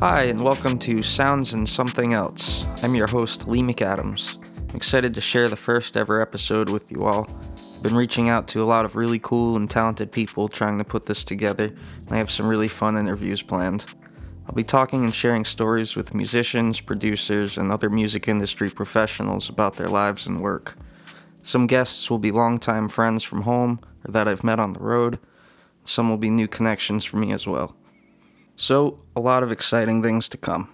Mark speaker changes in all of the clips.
Speaker 1: Hi, and welcome to Sounds and Something Else. I'm your host, Lee McAdams. I'm excited to share the first ever episode with you all. I've been reaching out to a lot of really cool and talented people trying to put this together, and I have some really fun interviews planned. I'll be talking and sharing stories with musicians, producers, and other music industry professionals about their lives and work. Some guests will be longtime friends from home or that I've met on the road. Some will be new connections for me as well. So, a lot of exciting things to come.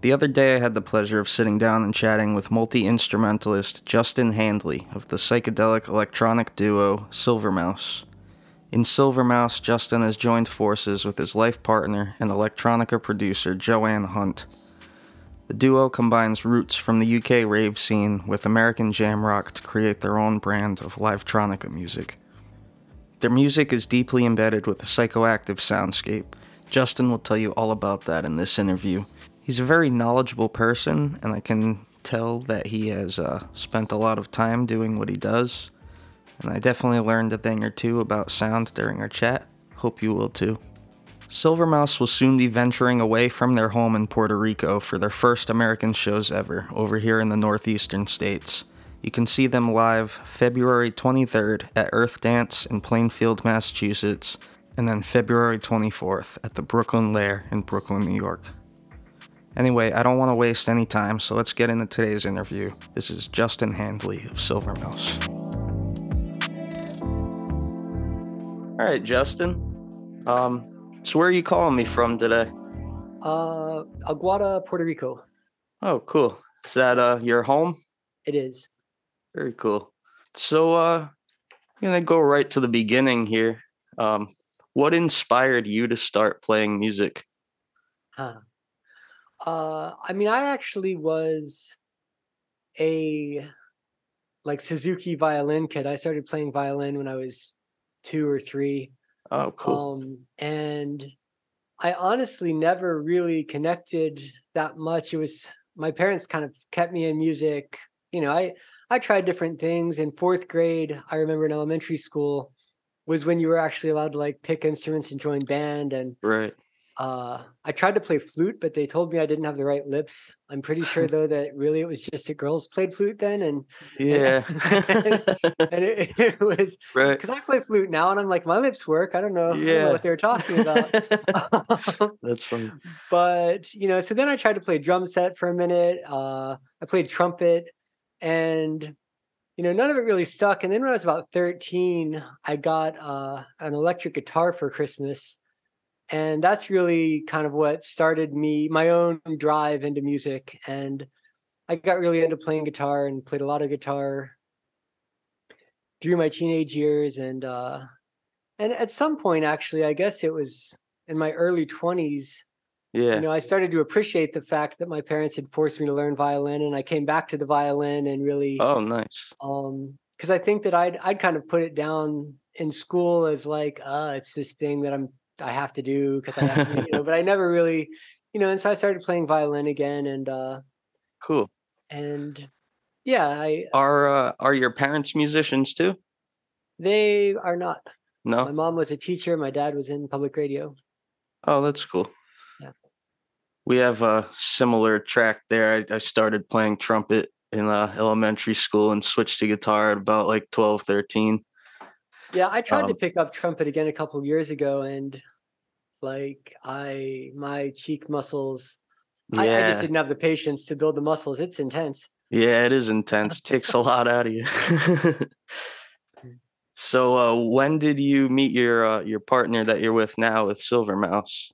Speaker 1: The other day, I had the pleasure of sitting down and chatting with multi instrumentalist Justin Handley of the psychedelic electronic duo Silvermouse. In Silvermouse, Justin has joined forces with his life partner and electronica producer Joanne Hunt. The duo combines roots from the UK rave scene with American jam rock to create their own brand of livetronica music. Their music is deeply embedded with a psychoactive soundscape Justin will tell you all about that in this interview. He's a very knowledgeable person, and I can tell that he has uh, spent a lot of time doing what he does. And I definitely learned a thing or two about sound during our chat. Hope you will too. Silvermouse will soon be venturing away from their home in Puerto Rico for their first American shows ever, over here in the northeastern states. You can see them live February 23rd at Earth Dance in Plainfield, Massachusetts, and then February 24th at the Brooklyn Lair in Brooklyn, New York. Anyway, I don't want to waste any time, so let's get into today's interview. This is Justin Handley of Silvermouse. All right, Justin. Um, so where are you calling me from today?
Speaker 2: Uh, Aguada, Puerto Rico.
Speaker 1: Oh, cool. Is that uh your home?
Speaker 2: It is.
Speaker 1: Very cool. So uh, I'm gonna go right to the beginning here. Um, what inspired you to start playing music?
Speaker 2: Huh. Uh, I mean, I actually was a like Suzuki violin kid. I started playing violin when I was two or three.
Speaker 1: Oh, cool.
Speaker 2: Um, and I honestly never really connected that much. It was my parents kind of kept me in music. You know, I I tried different things. In fourth grade, I remember in elementary school, was when you were actually allowed to like pick instruments and join band and
Speaker 1: right.
Speaker 2: uh i tried to play flute but they told me i didn't have the right lips. I'm pretty sure though that really it was just that girls played flute then and
Speaker 1: yeah.
Speaker 2: and, and it, it, was
Speaker 1: right.
Speaker 2: because i play flute now and i'm like my lips work. I don't know,
Speaker 1: yeah.
Speaker 2: Don't know what they were talking about.
Speaker 1: That's funny.
Speaker 2: But you know so then i tried to play drum set for a minute uh i played trumpet and you know, none of it really stuck. And then when I was about 13, I got uh, an electric guitar for Christmas. And that's really kind of what started me, my own drive into music. And I got really into playing guitar and played a lot of guitar through my teenage years. And, uh, and at some point, actually, I guess it was in my early 20s,
Speaker 1: yeah.
Speaker 2: You know, I started to appreciate the fact that my parents had forced me to learn violin and I came back to the violin and really
Speaker 1: Oh, nice.
Speaker 2: Um because I think that I'd I'd kind of put it down in school as like, uh, it's this thing that I'm I have to do because I have to, you know, but I never really, you know, and so I started playing violin again and uh
Speaker 1: cool.
Speaker 2: And yeah, I
Speaker 1: are uh, are your parents musicians too?
Speaker 2: They are not.
Speaker 1: No.
Speaker 2: My mom was a teacher, my dad was in public radio.
Speaker 1: Oh, that's cool we have a similar track there. I, I started playing trumpet in uh, elementary school and switched to guitar at about like 12, 13.
Speaker 2: Yeah, I tried
Speaker 1: um,
Speaker 2: to pick up trumpet again a couple years ago and like I my cheek muscles
Speaker 1: yeah.
Speaker 2: I, I, just didn't have the patience to build the muscles. It's intense.
Speaker 1: Yeah, it is intense. Takes a lot out of you. so uh, when did you meet your uh, your partner that you're with now with Silvermouse?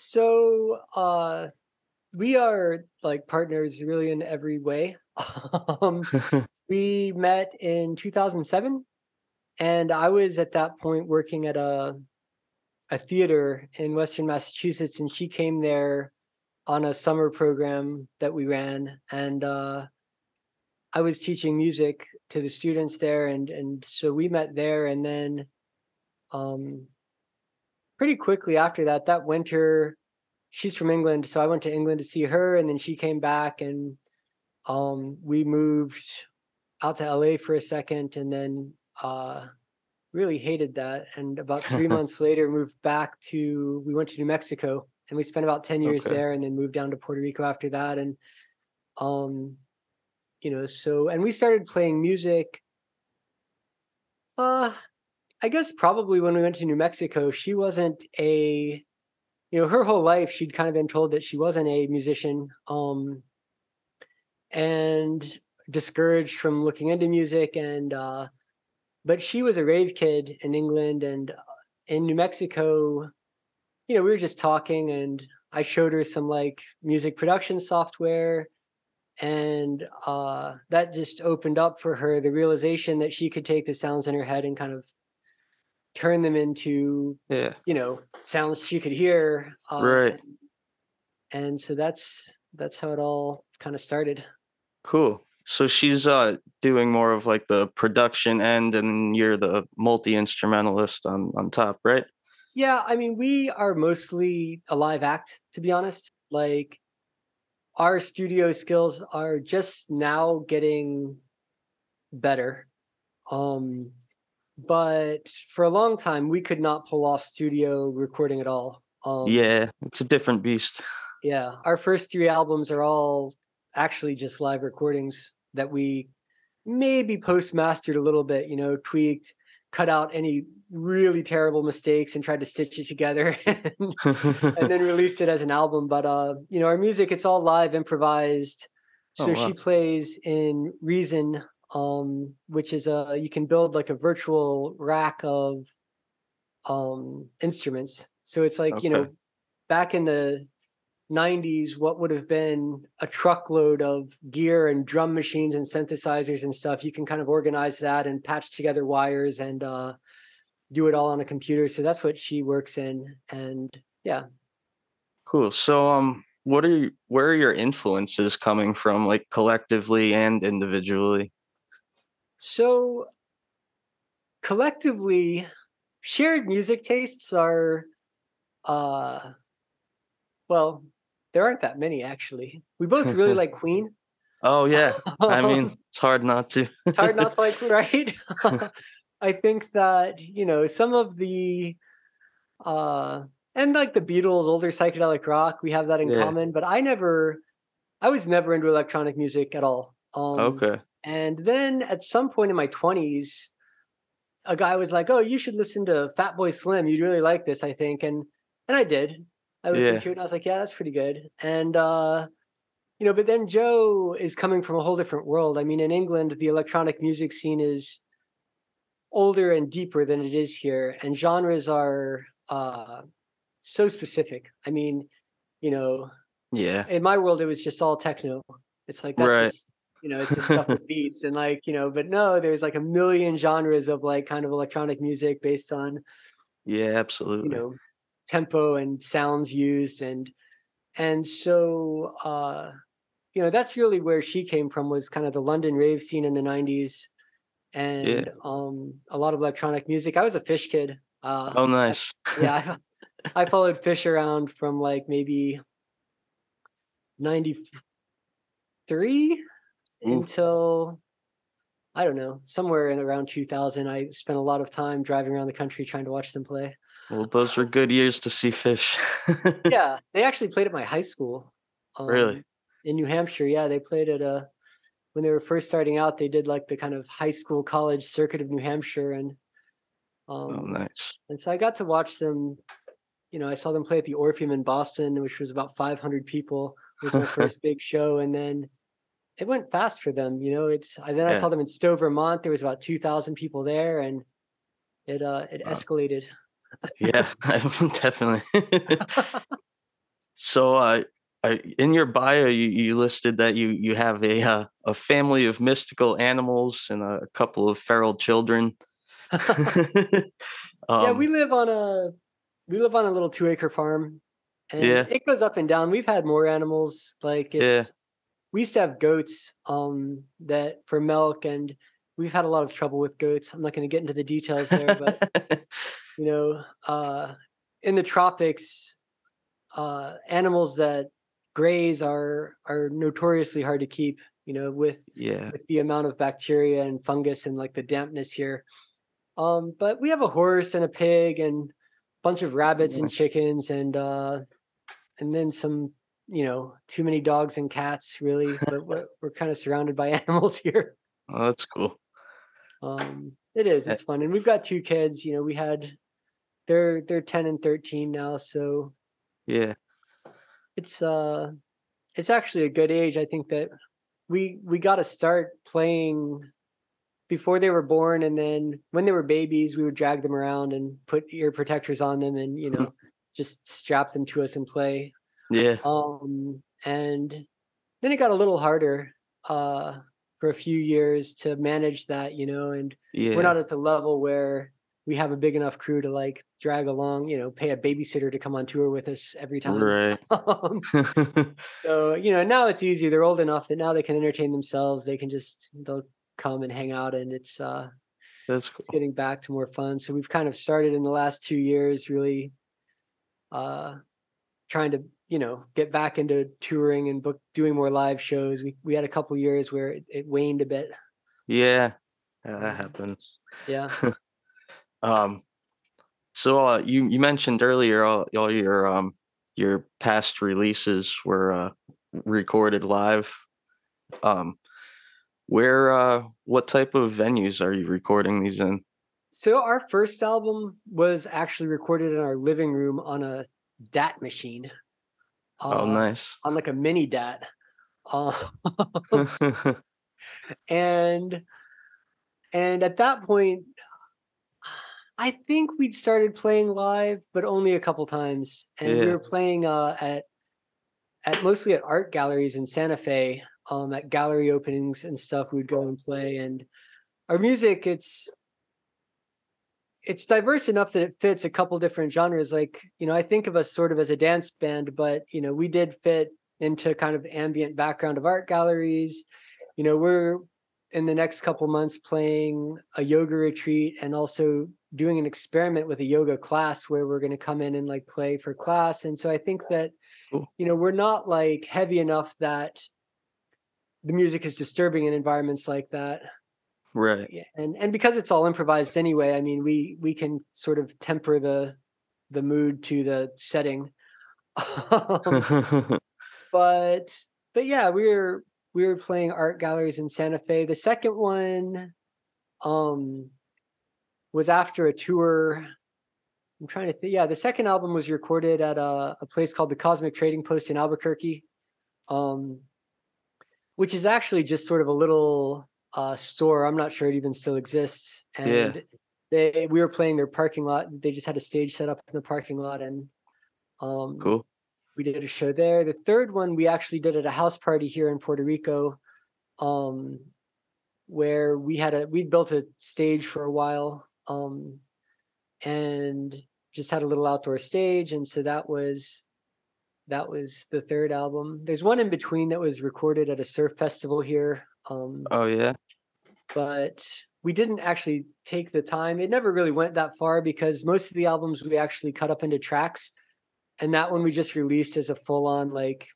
Speaker 2: So uh we are like partners really in every way. um, we met in 2007 and I was at that point working at a a theater in Western Massachusetts and she came there on a summer program that we ran and uh I was teaching music to the students there and and so we met there and then um pretty quickly after that, that winter, she's from England, so I went to England to see her, and then she came back, and um, we moved out to LA for a second, and then uh, really hated that. And about three months later, moved back to. We went to New Mexico, and we spent about 10 years
Speaker 1: Okay.
Speaker 2: there and then moved down to Puerto Rico after that. And, um, you know, so, and we started playing music. Uh, I guess probably when we went to New Mexico, she wasn't a, you know, her whole life she'd kind of been told that she wasn't a musician. Um, and discouraged from looking into music and uh but she was a rave kid in England and uh, in New Mexico you know we were just talking and I showed her some like music production software and uh that just opened up for her the realization that she could take the sounds in her head and kind of turn them into
Speaker 1: Yeah.
Speaker 2: you know sounds she could hear uh,
Speaker 1: Right.
Speaker 2: and, and so that's that's how it all kind of started
Speaker 1: Cool. So she's uh doing more of like the production end and you're the multi instrumentalist on on top, right?
Speaker 2: Yeah, I mean, we are mostly a live act, to be honest. Like, our studio skills are just now getting better. Um, but for a long time, we could not pull off studio recording at all. Um,
Speaker 1: Yeah, it's a different beast.
Speaker 2: yeah. Our first three albums are all actually just live recordings that we maybe post mastered a little bit, you know, tweaked, cut out any really terrible mistakes and tried to stitch it together and, and then released it as an album. But uh, you know, our music, it's all live improvised.
Speaker 1: Oh,
Speaker 2: So
Speaker 1: wow.
Speaker 2: she plays in Reason, um, which is a you can build like a virtual rack of um instruments. So it's like, you know, back in the 90s what would have been a truckload of gear and drum machines and synthesizers and stuff you can kind of organize that and patch together wires and uh do it all on a computer so that's what she works in and yeah
Speaker 1: Cool. So um what are you, where are your influences coming from like collectively and individually?
Speaker 2: So collectively shared music tastes are uh well there aren't that many actually we both really like queen
Speaker 1: Oh yeah. I mean, it's hard not to.
Speaker 2: it's hard not to like right i think that you know some of the uh and like the beatles older psychedelic rock we have that in
Speaker 1: Yeah.
Speaker 2: common but i never i was never into electronic music at all um
Speaker 1: Okay.
Speaker 2: And then at some point in my 20s a guy was like oh you should listen to fatboy slim. You'd really like this i think. And and i did. I listened
Speaker 1: Yeah.
Speaker 2: to it and i was like yeah that's pretty good. And uh you know but then joe is coming from a whole different world. I mean in england the electronic music scene is older and deeper than it is here. And genres are uh so specific. I mean you know
Speaker 1: Yeah.
Speaker 2: in my world it was just all techno. It's like that's
Speaker 1: Right.
Speaker 2: just you know it's just stuff with beats and like you know but no there's like a million genres of like kind of electronic music based on
Speaker 1: Yeah, absolutely.
Speaker 2: you know tempo and sounds used and and so uh you know that's really where she came from was kind of the london rave scene in the 90s and um a lot of electronic music i was a Phish kid uh
Speaker 1: Oh nice.
Speaker 2: yeah I, I followed Phish around from like maybe 93 Until i don't know somewhere in around 2000 i spent a lot of time driving around the country trying to watch them play
Speaker 1: Well, those were good years to see Phish.
Speaker 2: yeah they actually played at my high school
Speaker 1: Really?
Speaker 2: um, in new hampshire yeah they played at a when they were first starting out they did like the kind of high school college circuit of new hampshire and um
Speaker 1: Oh nice.
Speaker 2: And so I got to watch them. You know, I saw them play at the Orpheum in Boston, which was about 500 people. It was my first big show, and then it went fast for them. You know, it's. I, then I saw them in Stowe, Vermont. There was about 2,000 people there, and it uh it
Speaker 1: Wow.
Speaker 2: escalated.
Speaker 1: Yeah, definitely. so, uh, I, in your bio, you, you listed that you you have a uh, a family of mystical animals and a couple of feral children.
Speaker 2: yeah,
Speaker 1: Um,
Speaker 2: we live on a we live on a little two acre farm, and
Speaker 1: Yeah.
Speaker 2: it goes up and down. We've had more animals. Like it's
Speaker 1: Yeah.
Speaker 2: We used to have goats um that for milk, and we've had a lot of trouble with goats. I'm not going to get into the details there, but you know uh in the tropics uh animals that graze are are notoriously hard to keep you know with
Speaker 1: yeah,
Speaker 2: with the amount of bacteria and fungus and like the dampness here. Um but we have a horse and a pig and a bunch of rabbits and chickens and uh and then some you know too many dogs and cats really but we're, we're kind of surrounded by animals here
Speaker 1: Oh, that's cool.
Speaker 2: um it is
Speaker 1: Eh
Speaker 2: it's fun and we've got two kids you know we had they're they're 10 and 13 now so
Speaker 1: Yeah.
Speaker 2: it's uh it's actually a good age i think that we we got to start playing before they were born and then when they were babies we would drag them around and put ear protectors on them and you know just strap them to us and play
Speaker 1: Yeah.
Speaker 2: um and then it got a little harder uh for a few years to manage that you know and we're not at the level where we have a big enough crew to like drag along you know pay a babysitter to come on tour with us every time
Speaker 1: Right.
Speaker 2: um, so you know now it's easy they're old enough that now they can entertain themselves they can just they'll come and hang out and it's uh
Speaker 1: That's cool.
Speaker 2: it's getting back to more fun so we've kind of started in the last two years really uh trying to you know get back into touring and book doing more live shows we we had a couple years where it, it waned a bit
Speaker 1: Yeah. Yeah, that happens.
Speaker 2: yeah
Speaker 1: Um, so uh, you you mentioned earlier all, all your um your past releases were uh, recorded live. Um, where uh, what type of venues are you recording these in?
Speaker 2: so our first album was actually recorded in our living room on a dat machine
Speaker 1: Oh,
Speaker 2: uh
Speaker 1: nice.
Speaker 2: on like a mini dat uh, and and at that point i think we'd started playing live but only a couple times and we were playing uh at at mostly at art galleries in santa fe um at gallery openings and stuff we'd go and play and our music it's it's diverse enough that it fits a couple different genres like you know i think of us sort of as a dance band but you know we did fit into kind of ambient background of art galleries. You know we're in the next couple months playing a yoga retreat and also doing an experiment with a yoga class where we're going to come in and like play for class. And so i think that
Speaker 1: Cool.
Speaker 2: you know we're not like heavy enough that the music is disturbing in environments like that
Speaker 1: right.
Speaker 2: yeah and and because it's all improvised anyway i mean we we can sort of temper the the mood to the setting. Um, but but yeah we were we were playing art galleries in santa fe. The second one um was after a tour. I'm trying to think yeah the second album was recorded at a, a place called the cosmic trading post in albuquerque um which is actually just sort of a little uh store i'm not sure it even still exists and
Speaker 1: Yeah.
Speaker 2: they we were playing their parking lot they just had a stage set up in the parking lot and um
Speaker 1: cool.
Speaker 2: we did a show there. The third one we actually did at a house party here in Puerto Rico, um, where we had a we'd built a stage for a while, um, and just had a little outdoor stage, and so that was that was the third album. There's one in between that was recorded at a surf festival here, um,
Speaker 1: Oh yeah.
Speaker 2: but we didn't actually take the time. It never really went that far because most of the albums we actually cut up into tracks, and that one we just released as a full on like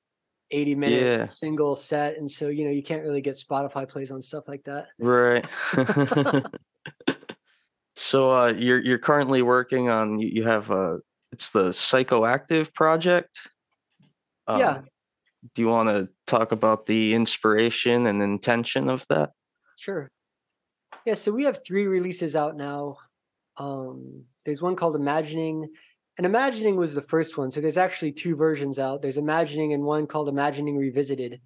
Speaker 2: 80 minute
Speaker 1: Yeah.
Speaker 2: single set. And so, you know, you can't really get Spotify plays on stuff like that.
Speaker 1: Right. so uh you're you're currently working on you you have uh it's the psychoactive project.
Speaker 2: Yeah.
Speaker 1: Do you want to talk about the inspiration and intention of that?
Speaker 2: Sure. Yeah, so we have three releases out now. Um, there's one called Imagining, and Imagining was the first one. So there's actually two versions out. There's Imagining and one called Imagining Revisited,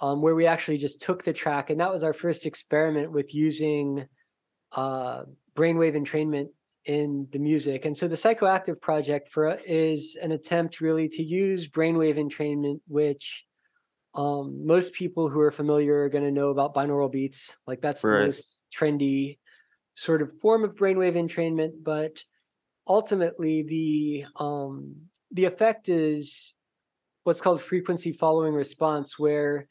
Speaker 2: um, where we actually just took the track, and that was our first experiment with using uh, brainwave entrainment in the music. And so the Psychoactive project for is an attempt really to use brainwave entrainment, which um, most people who are familiar are going to know about binaural beats. Like that's the most trendy sort of form of brainwave entrainment. But ultimately, the um, the effect is what's called frequency following response, where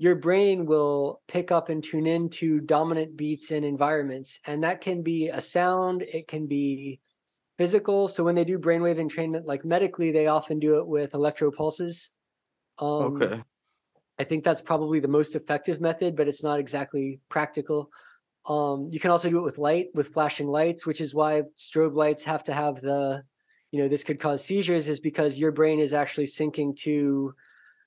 Speaker 2: your brain will pick up and tune into dominant beats and environments, and that can be a sound. It can be physical. So when they do brainwave entrainment, like medically, they often do it with electro pulses. Um,
Speaker 1: okay.
Speaker 2: I think that's probably the most effective method, but it's not exactly practical. Um, you can also do it with light, with flashing lights, which is why strobe lights have to have the, you know this could cause seizures is because your brain is actually syncing to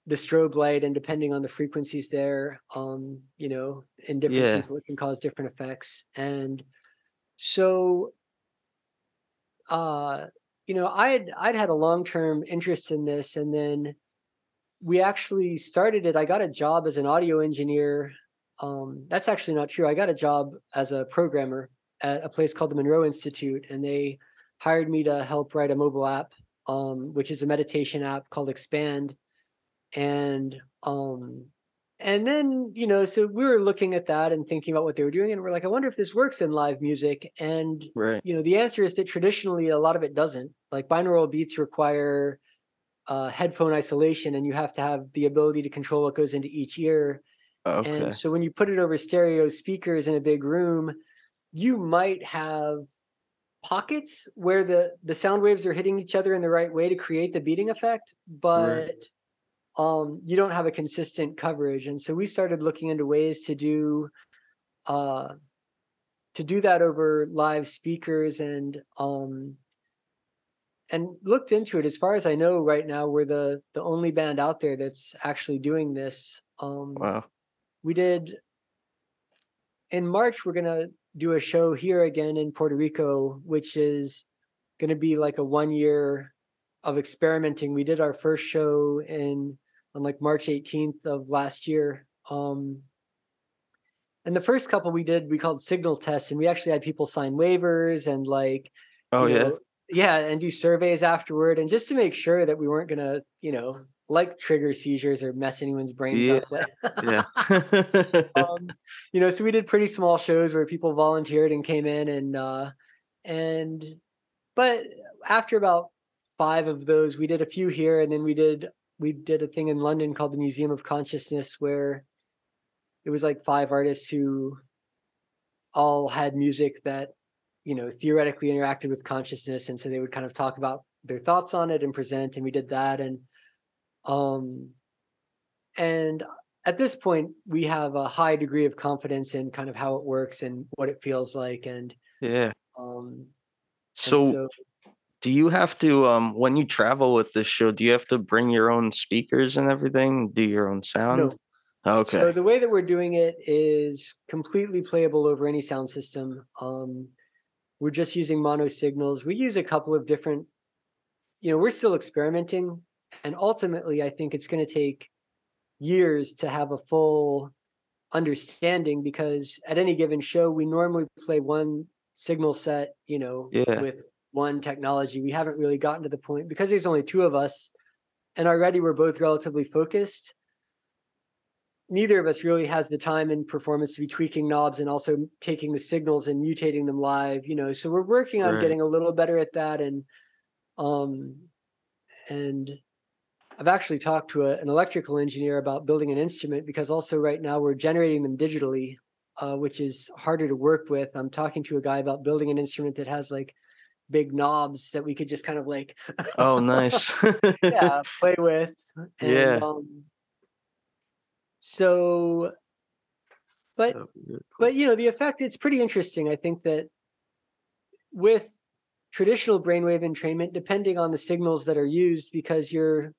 Speaker 2: the strobe light and depending on the frequencies there um you know in different
Speaker 1: Yeah.
Speaker 2: people it can cause different effects. And so uh you know i had i'd had a long-term interest in this and then we actually started it. I got a job as an audio engineer. Um that's actually not true. I got a job as a programmer at a place called the monroe institute and they hired me to help write a mobile app um which is a meditation app called expand and um and then you know so we were looking at that and thinking about what they were doing and we're like i wonder if this works in live music and
Speaker 1: Right.
Speaker 2: you know the answer is that traditionally a lot of it doesn't like binaural beats require uh, headphone isolation and you have to have the ability to control what goes into each ear
Speaker 1: Okay.
Speaker 2: and so when you put it over stereo speakers in a big room you might have pockets where the the sound waves are hitting each other in the right way to create the beating effect but um you don't have a consistent coverage. And so we started looking into ways to do uh to do that over live speakers and um and looked into it. As far as i know right now we're the the only band out there that's actually doing this. Um
Speaker 1: Wow.
Speaker 2: we did in march we're going to do a show here again in puerto rico which is going to be like a one year of experimenting. We did our first show in on like march 18th of last year um and the first couple we did we called signal tests and we actually had people sign waivers and like
Speaker 1: Oh yeah.
Speaker 2: know, yeah and do surveys afterward and just to make sure that we weren't going to you know like trigger seizures or mess anyone's brains
Speaker 1: Yeah.
Speaker 2: up
Speaker 1: Yeah.
Speaker 2: um, you know, so we did pretty small shows where people volunteered and came in and uh and but after about five of those, we did a few here and then we did we did a thing in London called the Museum of Consciousness where it was like five artists who all had music that you know theoretically interacted with consciousness and so they would kind of talk about their thoughts on it and present and we did that and um and at this point we have a high degree of confidence in kind of how it works and what it feels like and
Speaker 1: yeah.
Speaker 2: um and
Speaker 1: So, do you have to um when you travel with this show, do you have to bring your own speakers and everything? Do your own sound? no. Okay.
Speaker 2: So the way that we're doing it is completely playable over any sound system. Um, we're just using mono signals. We use a couple of different, you know, we're still experimenting, and ultimately, I think it's going to take years to have a full understanding because at any given show, we normally play one signal set, you know,
Speaker 1: Yeah.
Speaker 2: with one technology. We haven't really gotten to the point because there's only two of us, and already we're both relatively focused neither of us really has the time and performance to be tweaking knobs and also taking the signals and mutating them live you know so we're working on
Speaker 1: Right.
Speaker 2: getting a little better at that and um and i've actually talked to a, an electrical engineer about building an instrument because also right now we're generating them digitally uh, which is harder to work with i'm talking to a guy about building an instrument that has like big knobs that we could just kind of like
Speaker 1: oh, nice.
Speaker 2: yeah play with and,
Speaker 1: Yeah.
Speaker 2: um, so but
Speaker 1: That'd be really cool.
Speaker 2: but you know the effect it's pretty interesting i think that with traditional brainwave entrainment depending on the signals that are used because you're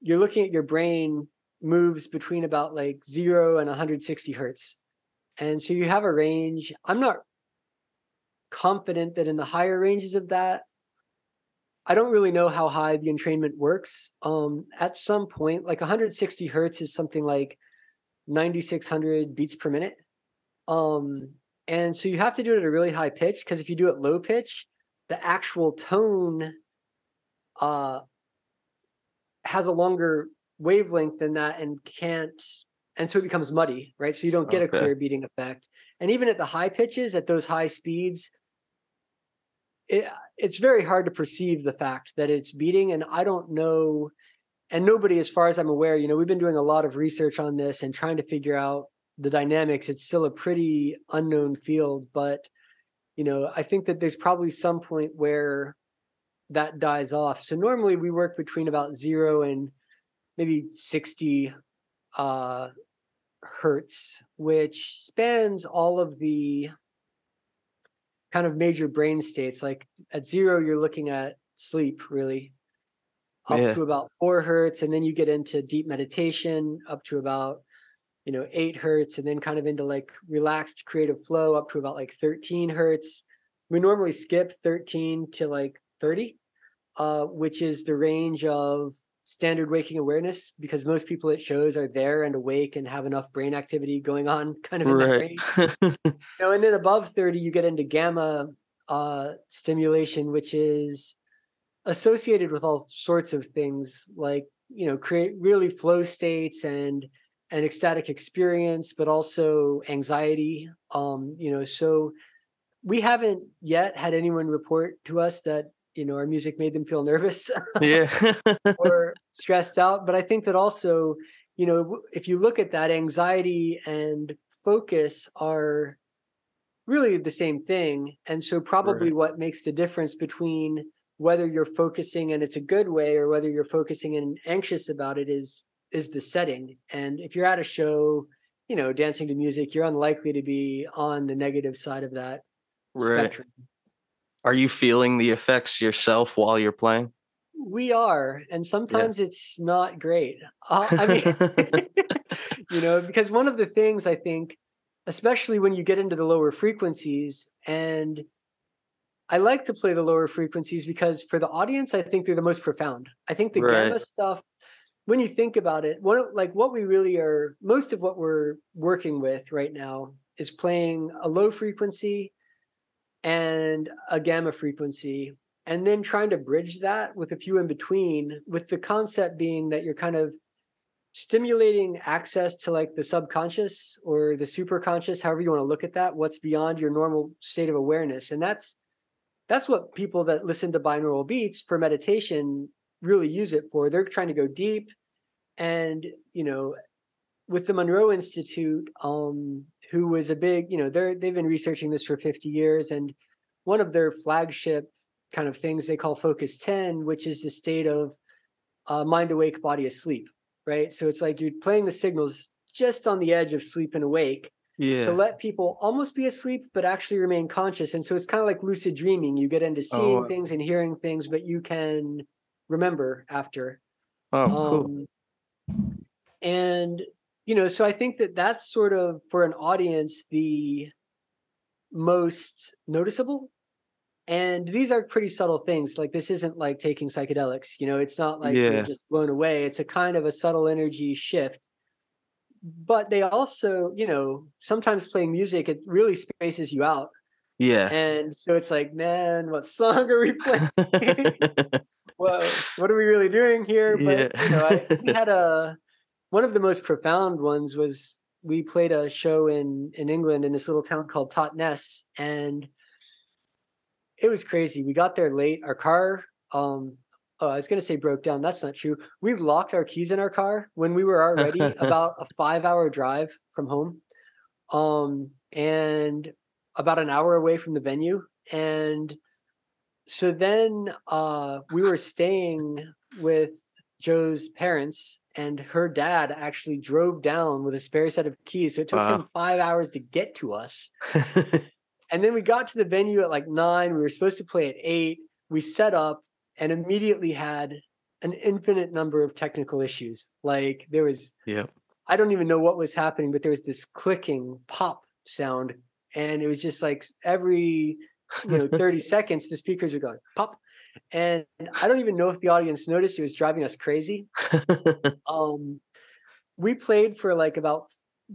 Speaker 2: you're looking at your brain moves between about like 0 and 160 hertz and so you have a range i'm not confident that in the higher ranges of that i don't really know how high the entrainment works. Um at some point like 160 hertz is something like 9600 beats per minute. Um and so you have to do it at a really high pitch because if you do it low pitch the actual tone uh has a longer wavelength than that and can't and so it becomes muddy right? So you don't get
Speaker 1: Okay.
Speaker 2: a clear beating effect. And even at the high pitches at those high speeds it, it's very hard to perceive the fact that it's beating and i don't know and nobody as far as i'm aware you know we've been doing a lot of research on this and trying to figure out the dynamics. It's still a pretty unknown field but you know i think that there's probably some point where that dies off. So normally we work between about 0 and maybe 60 uh hertz which spans all of the kind of major brain states. Like at zero, you're looking at sleep really up
Speaker 1: Yeah.
Speaker 2: to about four hertz, and then you get into deep meditation up to about you know eight hertz, and then kind of into like relaxed creative flow up to about like 13 hertz. We normally skip 13 to like 30, uh, which is the range of standard waking awareness because most people at shows are there and awake and have enough brain activity going on kind of in that
Speaker 1: right.
Speaker 2: range. You know, and then above 30, you get into gamma uh, stimulation, which is associated with all sorts of things like, you know, create really flow states and an ecstatic experience, but also anxiety. Um, you know, so we haven't yet had anyone report to us that, you know, our music made them feel nervous
Speaker 1: yeah.
Speaker 2: or stressed out. But I think that also, you know, if you look at that, anxiety and focus are really the same thing. And so, probably
Speaker 1: Right.
Speaker 2: what makes the difference between whether you're focusing and it's a good way or whether you're focusing and anxious about it is is the setting. And if you're at a show, you know, dancing to music, you're unlikely to be on the negative side of that
Speaker 1: right.
Speaker 2: spectrum.
Speaker 1: Are you feeling the effects yourself while you're playing?
Speaker 2: We are, and sometimes it's not great. Uh, I mean, you know, because one of the things I think, especially when you get into the lower frequencies, and I like to play the lower frequencies because for the audience, I think they're the most profound. I think the gamma stuff, when you think about it, one of- like what we really are, most of what we're working with right now is playing a low frequency and a gamma frequency and then trying to bridge that with a few in between with the concept being that you're kind of stimulating access to like the subconscious or the superconscious however you want to look at that what's beyond your normal state of awareness. And that's that's what people that listen to binaural beats for meditation really use it for. They're trying to go deep and you know with the monroe institute um who was a big you know they're they've been researching this for 50 years and one of their flagship kind of things they call focus 10 which is the state of uh, mind awake body asleep right so it's like you're playing the signals just on the edge of sleep and awake
Speaker 1: Yeah.
Speaker 2: to let people almost be asleep but actually remain conscious and so it's kind of like lucid dreaming you get into seeing
Speaker 1: Oh.
Speaker 2: things and hearing things but you can remember after
Speaker 1: oh, cool.
Speaker 2: um, and you know so i think that that's sort of for an audience the most noticeable and these are pretty subtle things like this isn't like taking psychedelics you know it's not like
Speaker 1: Yeah.
Speaker 2: you're just blown away it's a kind of a subtle energy shift but they also you know sometimes playing music it really spaces you out
Speaker 1: Yeah.
Speaker 2: and so it's like man what song are we playing well, what are we really doing here? But
Speaker 1: Yeah.
Speaker 2: you know, I, we had a one of the most profound ones was we played a show in in England in this little town called Totnes, and it was crazy. We got there late. Our car, um, oh, I was gonna say broke down. That's not true. We locked our keys in our car when we were already about a five hour drive from home, um, and about an hour away from the venue, and so then uh we were staying with Joe's parents and her dad actually drove down with a spare set of keys. So it took him five hours to get to us. And then we got to the venue at like nine. We were supposed to play at eight. We set up and immediately had an infinite number of technical issues. Like there was
Speaker 1: yep.
Speaker 2: I don't even know what was happening, but there was this clicking pop sound, and it was just like every you know 30 seconds the speakers are going pop, and I don't even know if the audience noticed. It was driving us crazy. Um, we played for like about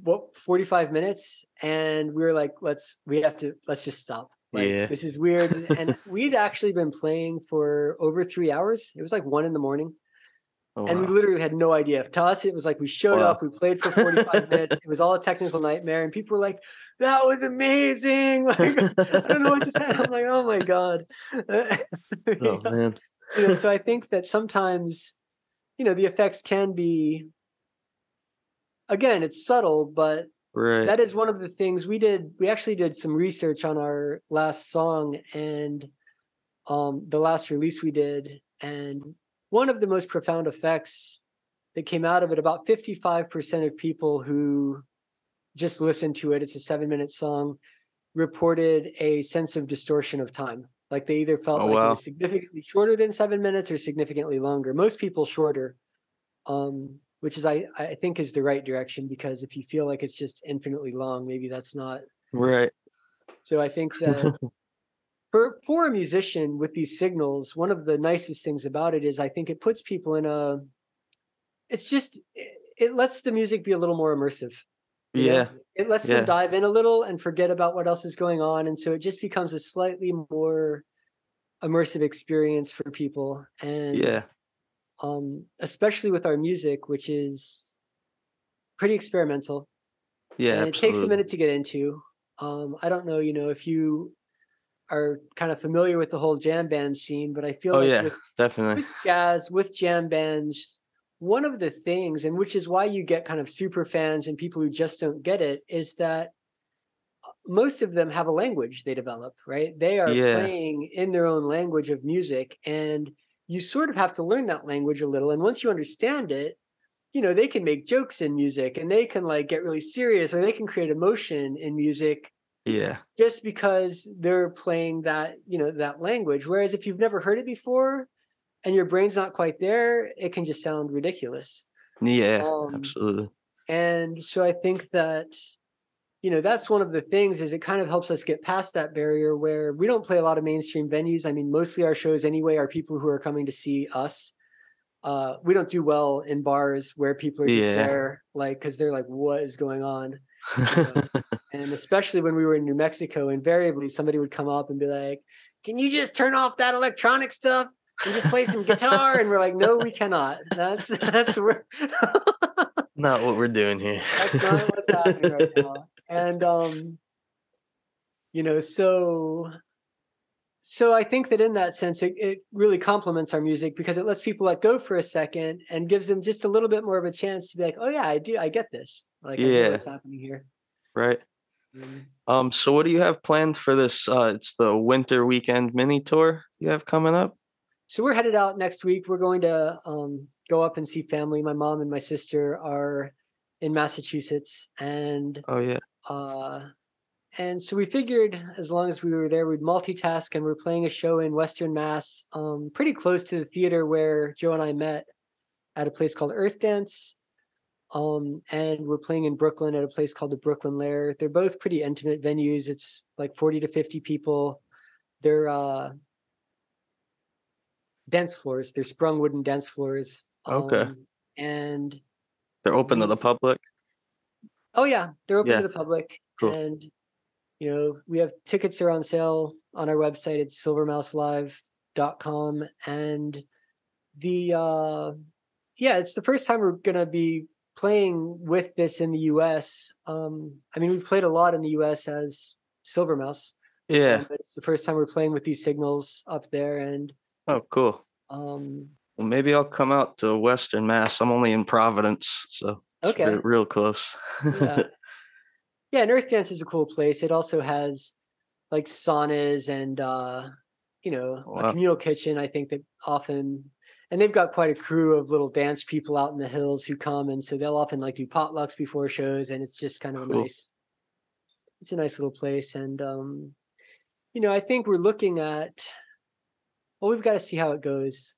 Speaker 2: what 45 minutes, and we were like, let's we have to let's just stop. Like,
Speaker 1: Yeah.
Speaker 2: this is weird. and we'd actually been playing for over three hours. It was like one in the morning
Speaker 1: Oh,
Speaker 2: and we literally had no idea. To us, it was like we showed
Speaker 1: Wow.
Speaker 2: up, we played for 45 minutes. It was all a technical nightmare, and people were like, "That was amazing!" Like, I don't know what just happened. I'm like, "Oh my god!"
Speaker 1: oh man.
Speaker 2: you know, so I think that sometimes, you know, the effects can be. Again, it's subtle, but
Speaker 1: Right.
Speaker 2: that is one of the things we did. We actually did some research on our last song and um, the last release we did, and one of the most profound effects that came out of it. About fifty-five percent of people who just listened to it. It's a seven-minute song. reported a sense of distortion of time. Like they either felt
Speaker 1: Oh,
Speaker 2: like it was significantly shorter than seven minutes or significantly longer. Most people shorter, um, which is I I think is the right direction because if you feel like it's just infinitely long, maybe that's not.
Speaker 1: Right.
Speaker 2: So I think that for for a musician with these signals, one of the nicest things about it is I think it puts people in a. It's just it, it lets the music be a little more immersive. know?
Speaker 1: Yeah.
Speaker 2: it lets
Speaker 1: yeah.
Speaker 2: them dive in a little and forget about what else is going on and so it just becomes a slightly more immersive experience for people and
Speaker 1: Yeah.
Speaker 2: um especially with our music which is pretty experimental
Speaker 1: Yeah.
Speaker 2: and it takes a minute to get into um i don't know you know if you are kind of familiar with the whole jam band scene but i feel
Speaker 1: Oh
Speaker 2: like
Speaker 1: yeah,
Speaker 2: with
Speaker 1: definitely.
Speaker 2: with jazz, with jam bands, one of the things, and which is why you get kind of super fans and people who just don't get it, is that uh, most of them have a language they develop, right? They are
Speaker 1: Yeah.
Speaker 2: playing in their own language of music, and you sort of have to learn that language a little. And once you understand it, you know, they can make jokes in music and they can like get really serious or they can create emotion in music
Speaker 1: Yeah.
Speaker 2: just because they're playing that you know that language whereas if you've never heard it before and your brain's not quite there it can just sound ridiculous
Speaker 1: Yeah.
Speaker 2: Um,
Speaker 1: absolutely.
Speaker 2: and so i think that you know that's one of the things is it kind of helps us get past that barrier where we don't play a lot of mainstream venues i mean mostly our shows anyway are people who are coming to see us uh we don't do well in bars where people are just
Speaker 1: Yeah.
Speaker 2: there like because they're like what is going on and especially when we were in New Mexico, invariably somebody would come up and be like, "Can you just turn off that electronic stuff and just play some guitar?" And we're like, "No, we cannot. That's that's where
Speaker 1: Not what we're doing here.
Speaker 2: that's not what's happening right now." And um, you know, so so I think that in that sense, it, it really complements our music because it lets people let go for a second and gives them just a little bit more of a chance to be like, "Oh yeah, I do, I get this. Like, I know
Speaker 1: Yeah.
Speaker 2: what's happening here."
Speaker 1: right.
Speaker 2: Mm.
Speaker 1: Um. So, what do you have planned for this? Uh, it's the winter weekend mini tour you have coming up.
Speaker 2: So we're headed out next week. We're going to um, go up and see family. My mom and my sister are in Massachusetts, and
Speaker 1: Oh yeah.
Speaker 2: uh, and so we figured as long as we were there, we'd multitask. And we're playing a show in Western Mass, um, pretty close to the theater where Joe and I met at a place called Earth Dance. Um, and we're playing in Brooklyn at a place called the Brooklyn Lair. They're both pretty intimate venues. It's like 40 to 50 people. They're uh dance floors. They're sprung wooden dance floors.
Speaker 1: Okay.
Speaker 2: Um, and
Speaker 1: They're open to the public.
Speaker 2: oh yeah, they're open
Speaker 1: Yeah.
Speaker 2: to the public.
Speaker 1: Cool.
Speaker 2: And you know, we have tickets are on sale on our website. It's silvermouselive.com. And the uh yeah, it's the first time we're gonna be playing with this in the US. Um, I mean, we've played a lot in the US as Silvermouse.
Speaker 1: Yeah.
Speaker 2: it's the first time we're playing with these signals up there. And
Speaker 1: Oh, cool.
Speaker 2: um
Speaker 1: Well, maybe I'll come out to Western Mass. I'm only in Providence, so it's
Speaker 2: Okay.
Speaker 1: re- real close.
Speaker 2: yeah. yeah, and Earth Dance is a cool place. It also has like saunas and uh, you know, a communal kitchen. I think that often and they've got quite a crew of little dance people out in the hills who come and so they'll often like do potlucks before shows and it's just kind of a nice it's a nice little place and um you know i think we're looking at well we've got to see how it goes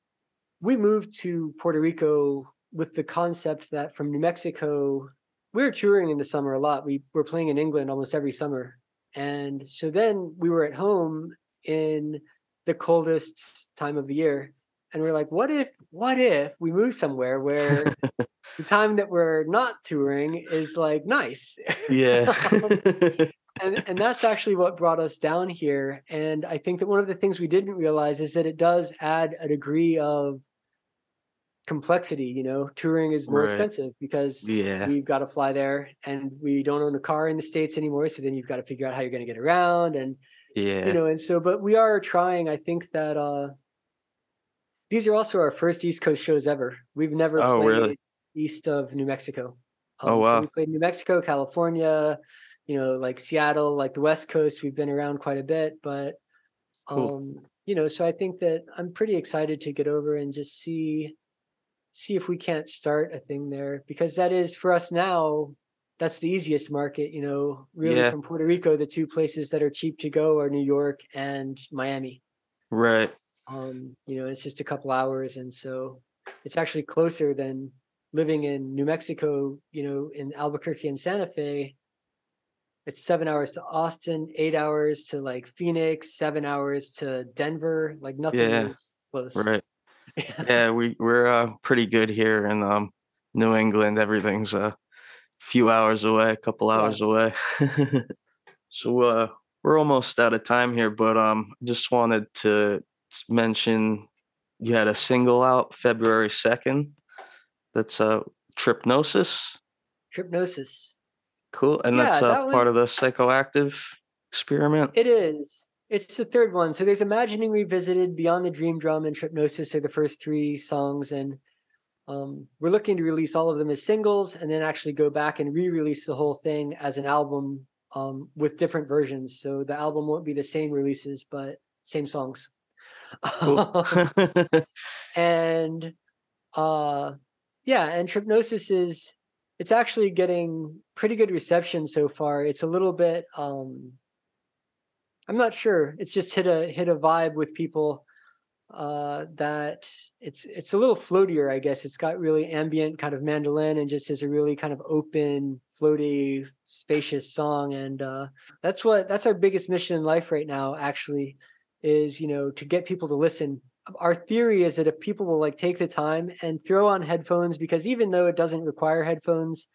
Speaker 2: we moved to puerto rico with the concept that from new mexico we were touring in the summer a lot. We were playing in england almost every summer. And so then we were at home in the coldest time of the year. And we're like what if what if we move somewhere where the time that we're not touring is like nice?
Speaker 1: Yeah.
Speaker 2: and and that's actually what brought us down here. And i think that one of the things we didn't realize is that it does add a degree of complexity you know touring is more
Speaker 1: Right.
Speaker 2: expensive because
Speaker 1: Yeah.
Speaker 2: we've got to fly there and we don't own a car in the states anymore so then you've got to figure out how you're going to get around and
Speaker 1: yeah.
Speaker 2: you know and so but we are trying i think that uh these are also our first east coast shows ever we've never
Speaker 1: Oh,
Speaker 2: played
Speaker 1: really?
Speaker 2: east of new mexico
Speaker 1: Oh,
Speaker 2: so
Speaker 1: wow.
Speaker 2: we played new mexico california you know like seattle like the west coast we've been around quite a bit but
Speaker 1: Cool.
Speaker 2: um you know so i think that i'm pretty excited to get over and just see see if we can't start a thing there because that is for us now that's the easiest market, you know, really
Speaker 1: Yeah.
Speaker 2: from Puerto Rico, the two places that are cheap to go are New York and Miami.
Speaker 1: Right.
Speaker 2: Um, you know, it's just a couple hours. And so it's actually closer than living in New Mexico, you know, in Albuquerque and Santa Fe. It's seven hours to Austin, eight hours to like Phoenix, seven hours to Denver. Like nothing
Speaker 1: Yeah,
Speaker 2: is close.
Speaker 1: Right. Yeah, we we're uh, pretty good here in um, New England. Everything's a few hours away, a couple hours away. so uh, we're almost out of time here, but um, just wanted to mention you had a single out February second. That's uh, Trypnosis.
Speaker 2: Trypnosis.
Speaker 1: Cool, and
Speaker 2: Yeah,
Speaker 1: that's uh,
Speaker 2: that
Speaker 1: part of the psychoactive experiment.
Speaker 2: It is. It's the third one. So there's Imagining Revisited, Beyond the Dream Drum, and Trypnosis are the first three songs. And um, we're looking to release all of them as singles and then actually go back and re-release the whole thing as an album um, with different versions. So the album won't be the same releases, but same songs.
Speaker 1: Cool.
Speaker 2: and uh yeah and trypnosis is it's actually getting pretty good reception so far it's a little bit um i'm not sure. It's just hit a hit a vibe with people uh that it's it's a little floatier i guess. It's got really ambient kind of mandolin and just is a really kind of open floaty spacious song. And uh that's what that's our biggest mission in life right now actually is you know to get people to listen. Our theory is that if people will like take the time and throw on headphones because even though it doesn't require headphones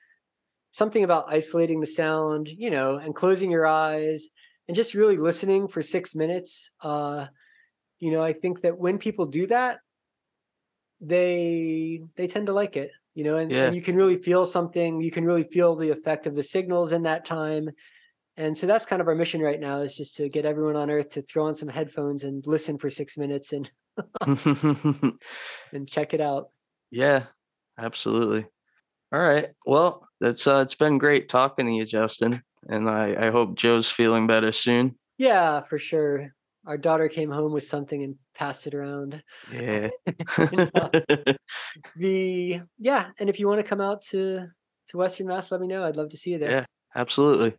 Speaker 2: something about isolating the sound you know and closing your eyes and just really listening for 6 minutes uh you know i think that when people do that they they tend to like it you know and,
Speaker 1: Yeah.
Speaker 2: and you can really feel something you can really feel the effect of the signals in that time and so that's kind of our mission right now is just to get everyone on earth to throw on some headphones and listen for six minutes and and check it out.
Speaker 1: yeah, absolutely. All right. Well, that's uh, it's been great talking to you, Justin, and I I hope Joe's feeling better soon.
Speaker 2: Yeah, for sure. Our daughter came home with something and passed it around.
Speaker 1: Yeah.
Speaker 2: The yeah, and if you want to come out to to Western Mass, let me know. I'd love to see you there.
Speaker 1: Yeah. Absolutely.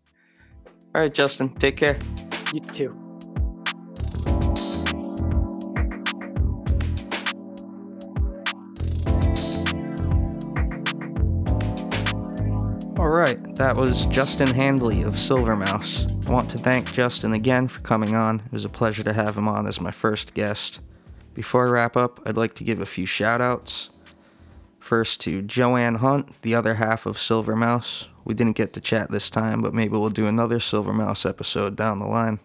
Speaker 1: All right, Justin. Take care.
Speaker 2: You too.
Speaker 1: Right, that was Justin Handley of Silvermouse. I want to thank Justin again for coming on. It was a pleasure to have him on as my first guest. Before I wrap up, I'd like to give a few shout outs. First to Joanne Hunt, the other half of Silvermouse. We didn't get to chat this time, but maybe we'll do another Silvermouse episode down the line.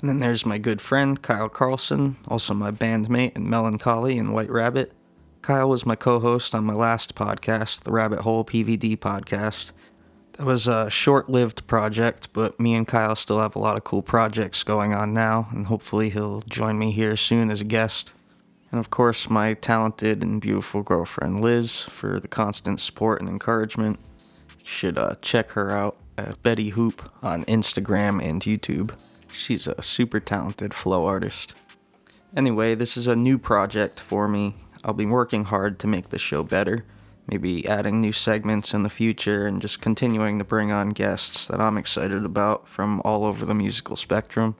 Speaker 1: And then there's my good friend Kyle Carlson, also my bandmate in Melancholy and White Rabbit. Kyle was my co host on my last podcast, the Rabbit Hole PVD podcast. That was a short lived project, but me and Kyle still have a lot of cool projects going on now, and hopefully he'll join me here soon as a guest. And of course, my talented and beautiful girlfriend Liz for the constant support and encouragement. You should uh, check her out at Betty Hoop on Instagram and YouTube. She's a super talented flow artist. Anyway, this is a new project for me. I'll be working hard to make the show better, maybe adding new segments in the future and just continuing to bring on guests that I'm excited about from all over the musical spectrum.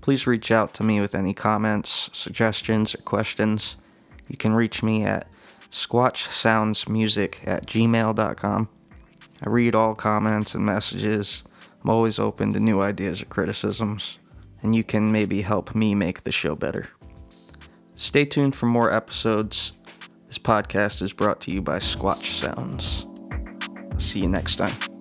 Speaker 1: Please reach out to me with any comments, suggestions, or questions. You can reach me at squatchsoundsmusic at gmail.com. I read all comments and messages. I'm always open to new ideas or criticisms, and you can maybe help me make the show better. Stay tuned for more episodes. This podcast is brought to you by Squatch Sounds. See you next time.